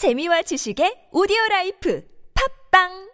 재미와 지식의 오디오 라이프. 팝빵!